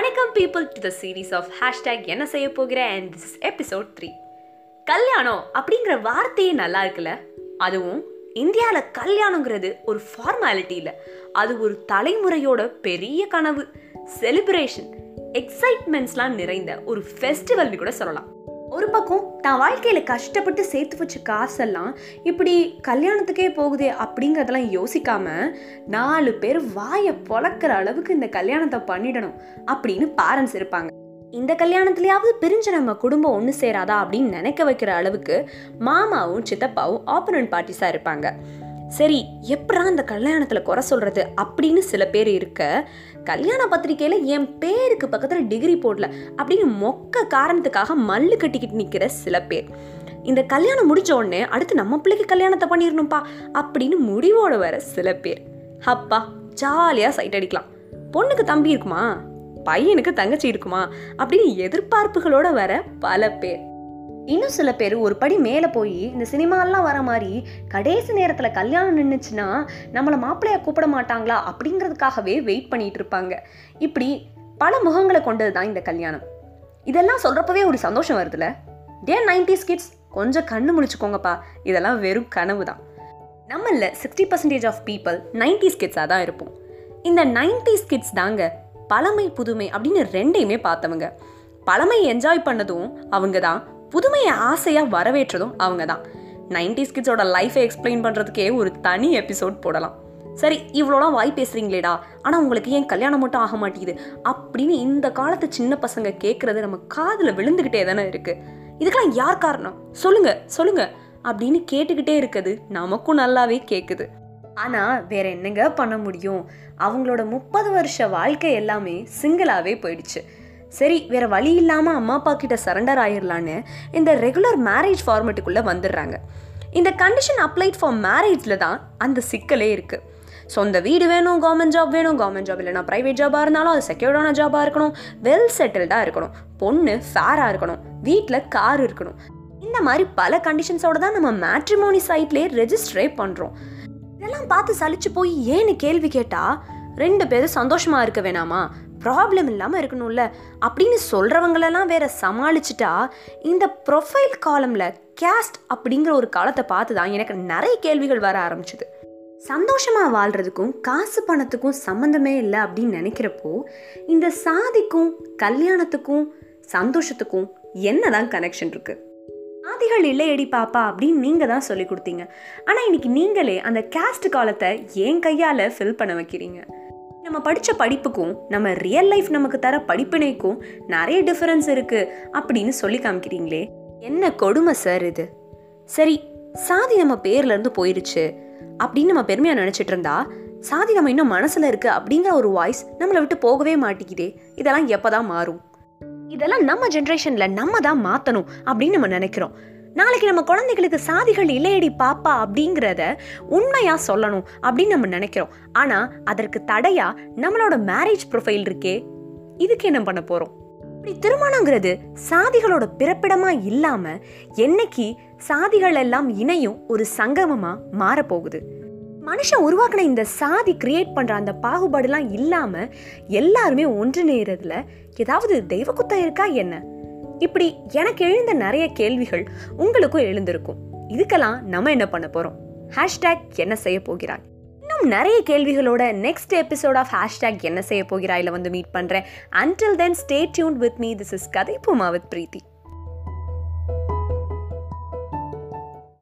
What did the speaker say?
வணக்கம் people to the series of hashtag என்ன செய்ய போகிற? And this is episode three கல்யாணம் அப்படிங்கிற வார்த்தையே நல்லா இருக்குல்ல? அதுவும் இந்தியாவில் கல்யாணங்கிறது ஒரு ஃபார்மாலிட்டி இல்லை. அது ஒரு தலைமுறையோட பெரிய கனவு. செலிப்ரேஷன் எக்ஸைட்மெண்ட்ஸ்லாம் நிறைந்த ஒரு ஃபெஸ்டிவல்னு கூட சொல்லலாம். ஒரு பக்கம் தான் வாழ்க்கையில் கஷ்டப்பட்டு சேர்த்து வச்ச காசெல்லாம் இப்படி கல்யாணத்துக்கே போகுதே அப்படிங்கிறதெல்லாம் யோசிக்காம நாலு பேர் வாயை பொழக்கிற அளவுக்கு இந்த கல்யாணத்தை பண்ணிடணும் அப்படின்னு பேரண்ட்ஸ் இருப்பாங்க. இந்த கல்யாணத்துலேயாவது பிரிஞ்சு நம்ம குடும்பம் ஒன்று சேராதா அப்படின்னு நினைக்க வைக்கிற அளவுக்கு மாமாவும் சித்தப்பாவும் ஆப்பனன்ட் பார்ட்டிஸாக இருப்பாங்க. சரி எப்படா இந்த கல்யாணத்தில் குறை சொல்கிறது அப்படின்னு சில பேர் இருக்க கல்யாண பத்திரிக்கையில் என் பேருக்கு பக்கத்தில் டிகிரி போடல அப்படின்னு மொக்க காரணத்துக்காக மல்லு கட்டிக்கிட்டு நிற்கிற சில பேர். இந்த கல்யாணம் முடிஞ்ச உடனே அடுத்து நம்ம பிள்ளைக்கு கல்யாணத்தை பண்ணிடணும்ப்பா அப்படின்னு முடிவோட வர சில பேர். அப்பா ஜாலியாக சைட் அடிக்கலாம். பொண்ணுக்கு தம்பி இருக்குமா? பையனுக்கு தங்கச்சி இருக்குமா? அப்படின்னு எதிர்பார்ப்புகளோட வர பல பேர். இன்னும் சில பேர் ஒரு படி மேலே போய் இந்த சினிமாலாம் வர மாதிரி கடைசி நேரத்தில் கல்யாணம் நின்றுச்சுன்னா நம்மளை மாப்பிள்ளையை கூப்பிட மாட்டாங்களா அப்படிங்கிறதுக்காகவே வெயிட் பண்ணிட்டு இருப்பாங்க இப்படி பல முகங்களை கொண்டது தான் இந்த கல்யாணம். இதெல்லாம் சொல்கிறப்பவே ஒரு சந்தோஷம் வருதுல்ல டே நைன்டிஸ் கிட்ஸ் கொஞ்சம் கண்ணு முடிச்சுக்கோங்கப்பா இதெல்லாம் வெறும் கனவு தான் நம்மள sixty percentage of people nineties கிட்ஸாக தான் இருப்போம். இந்த நைன்டிஸ் கிட்ஸ் தாங்க பழமை புதுமை அப்படின்னு ரெண்டையுமே பார்த்தவங்க. பழமை என்ஜாய் பண்ணதும் அவங்க தான் புதுமையை ஆசையாக வரவேற்றதும் அவங்க தான் நைன்டிஸ் கிட்ஸோட லைஃபை எக்ஸ்பிளைன் பண்ணுறதுக்கே ஒரு தனி எபிசோட் போடலாம். சரி இவ்வளோலாம் வாய் பேசுகிறீங்களேடா ஆனால் உங்களுக்கு ஏன் கல்யாணம் மட்டும் ஆக மாட்டேங்குது? அப்படின்னு இந்த காலத்து சின்ன பசங்க கேட்குறது நம்ம காதில் விழுந்துக்கிட்டே தானே இருக்குது இதுக்கெல்லாம் யார் காரணம்? சொல்லுங்க சொல்லுங்க. அப்படின்னு கேட்டுக்கிட்டே இருக்குது நமக்கும் நல்லாவே கேட்குது ஆனால் வேற என்னங்க பண்ண முடியும்? அவங்களோட முப்பது வருஷ வாழ்க்கை எல்லாமே சிங்கிளாகவே போயிடுச்சு. சரி வேற வழி இல்லாமல் அம்மா அப்பா கிட்ட சரண்டர் ஆயிடலான்னு இந்த ரெகுலர் மேரேஜ் ஃபார்மேட்டுக்குள்ளே வந்துடுறாங்க. இந்த கண்டிஷன் அப்ளைட் ஃபார் மேரேஜில் தான் அந்த சிக்கலே இருக்குது சொந்த வீடு வேணும் கவர்மெண்ட் ஜாப் வேணும் கவர்மெண்ட் ஜாப் இல்லைனா ப்ரைவேட் ஜாபாக இருந்தாலும் அது செக்யூர்டான ஜாபாக இருக்கணும் வெல் செட்டில்டாக இருக்கணும் பொண்ணு ஃபேராக இருக்கணும் வீட்டில் கார் இருக்கணும். இந்த மாதிரி பல கண்டிஷன்ஸோட தான் நம்ம மேட்ரிமோனி சைட்லேயே ரெஜிஸ்டரே பண்ணுறோம் இதெல்லாம் பார்த்து சலிச்சு போய் ஏன்னு கேள்வி கேட்டால் ரெண்டு பேரும் சந்தோஷமாக இருக்க வேணாமா? ப்ராப்ளம் இல்லாமல் இருக்கணும்ல? அப்படின்னு சொல்கிறவங்களெல்லாம் வேற சமாளிச்சுட்டா இந்த ப்ரொஃபைல் காலமில் கேஸ்ட் அப்படிங்கிற ஒரு காலத்தை பார்த்து தான் எனக்கு நிறைய கேள்விகள் வர ஆரம்பிச்சுது. சந்தோஷமாக வாழ்கிறதுக்கும் காசு பணத்துக்கும் சம்மந்தமே இல்லை அப்படின்னு நினைக்கிறப்போ இந்த சாதிக்கும் கல்யாணத்துக்கும் சந்தோஷத்துக்கும் என்னதான் கனெக்ஷன் இருக்குது சாதிகள் இல்லையடி பாப்பா அப்படின்னு நீங்கள் தான் சொல்லி கொடுத்தீங்க. ஆனால் இன்னைக்கு நீங்களே அந்த கேஸ்ட் காலத்தை என் கையால் ஃபில் பண்ண வைக்கிறீங்க. நம்ம படித்த படிப்புக்கும் நம்ம ரியல் லைஃப் நமக்கு தர படிப்பினைக்கும் நிறைய டிஃப்ரென்ஸ் இருக்குது அப்படின்னு சொல்லி காமிக்கிறீங்களே. என்ன கொடுமை சார் இது? சரி சாதி நம்ம பேர்லேருந்து போயிடுச்சு போயிருச்சு அப்படின்னு நம்ம பெருமையாக நினச்சிட்டு இருந்தா சாதி நம்ம இன்னும் மனசில் இருக்குது அப்படிங்கிற ஒரு வாய்ஸ் நம்மளை விட்டு போகவே மாட்டேங்குதே. இதெல்லாம் எப்போ தான் மாறும்? இதெல்லாம் நம்ம ஜென்ரேஷனில் நம்ம தான் மாற்றணும் அப்படின்னு நம்ம நினைக்கிறோம். நாளைக்கு நம்ம குழந்தைகளுக்கு சாதிகள் இல்லையடி பாப்பா அப்படிங்கிறத உண்மையா சொல்லணும் அப்படின்னு நம்ம நினைக்கிறோம். ஆனா அதற்கு தடையா நம்மளோட மேரேஜ் ப்ரொஃபைல் இருக்கே. இதுக்கு என்ன பண்ண போறோம்? இப்படி திருமணங்கிறது சாதிகளோட பிறப்பிடமா இல்லாம என்னைக்கு சாதிகள் எல்லாம் இணையும் ஒரு சங்கமமா மாறப்போகுது. மனுஷன் உருவாக்கின இந்த சாதி கிரியேட் பண்ற அந்த பாகுபாடுலாம் இல்லாம எல்லாருமே ஒன்றிணைறதுல ஏதாவது தெய்வ குத்தம் இருக்கா என்ன? இப்படி எனக்கு எழுந்த நிறைய கேள்விகள் உங்களுக்கும் எழுந்திருக்கும். இதுக்கெல்லாம் நம்ம என்ன பண்ண போறோம்? ஹேஷ்டேக் என்ன செய்ய போகிறாய்? இன்னும் நிறைய கேள்விகளோட நெக்ஸ்ட் எபிசோட் ஆஃப் ஹேஷ்டேக் என்ன செய்ய போகிறாயில் வந்து மீட் பண்றேன். Until then stay tuned with me this is கதை பூமா வித் பிரீத்தி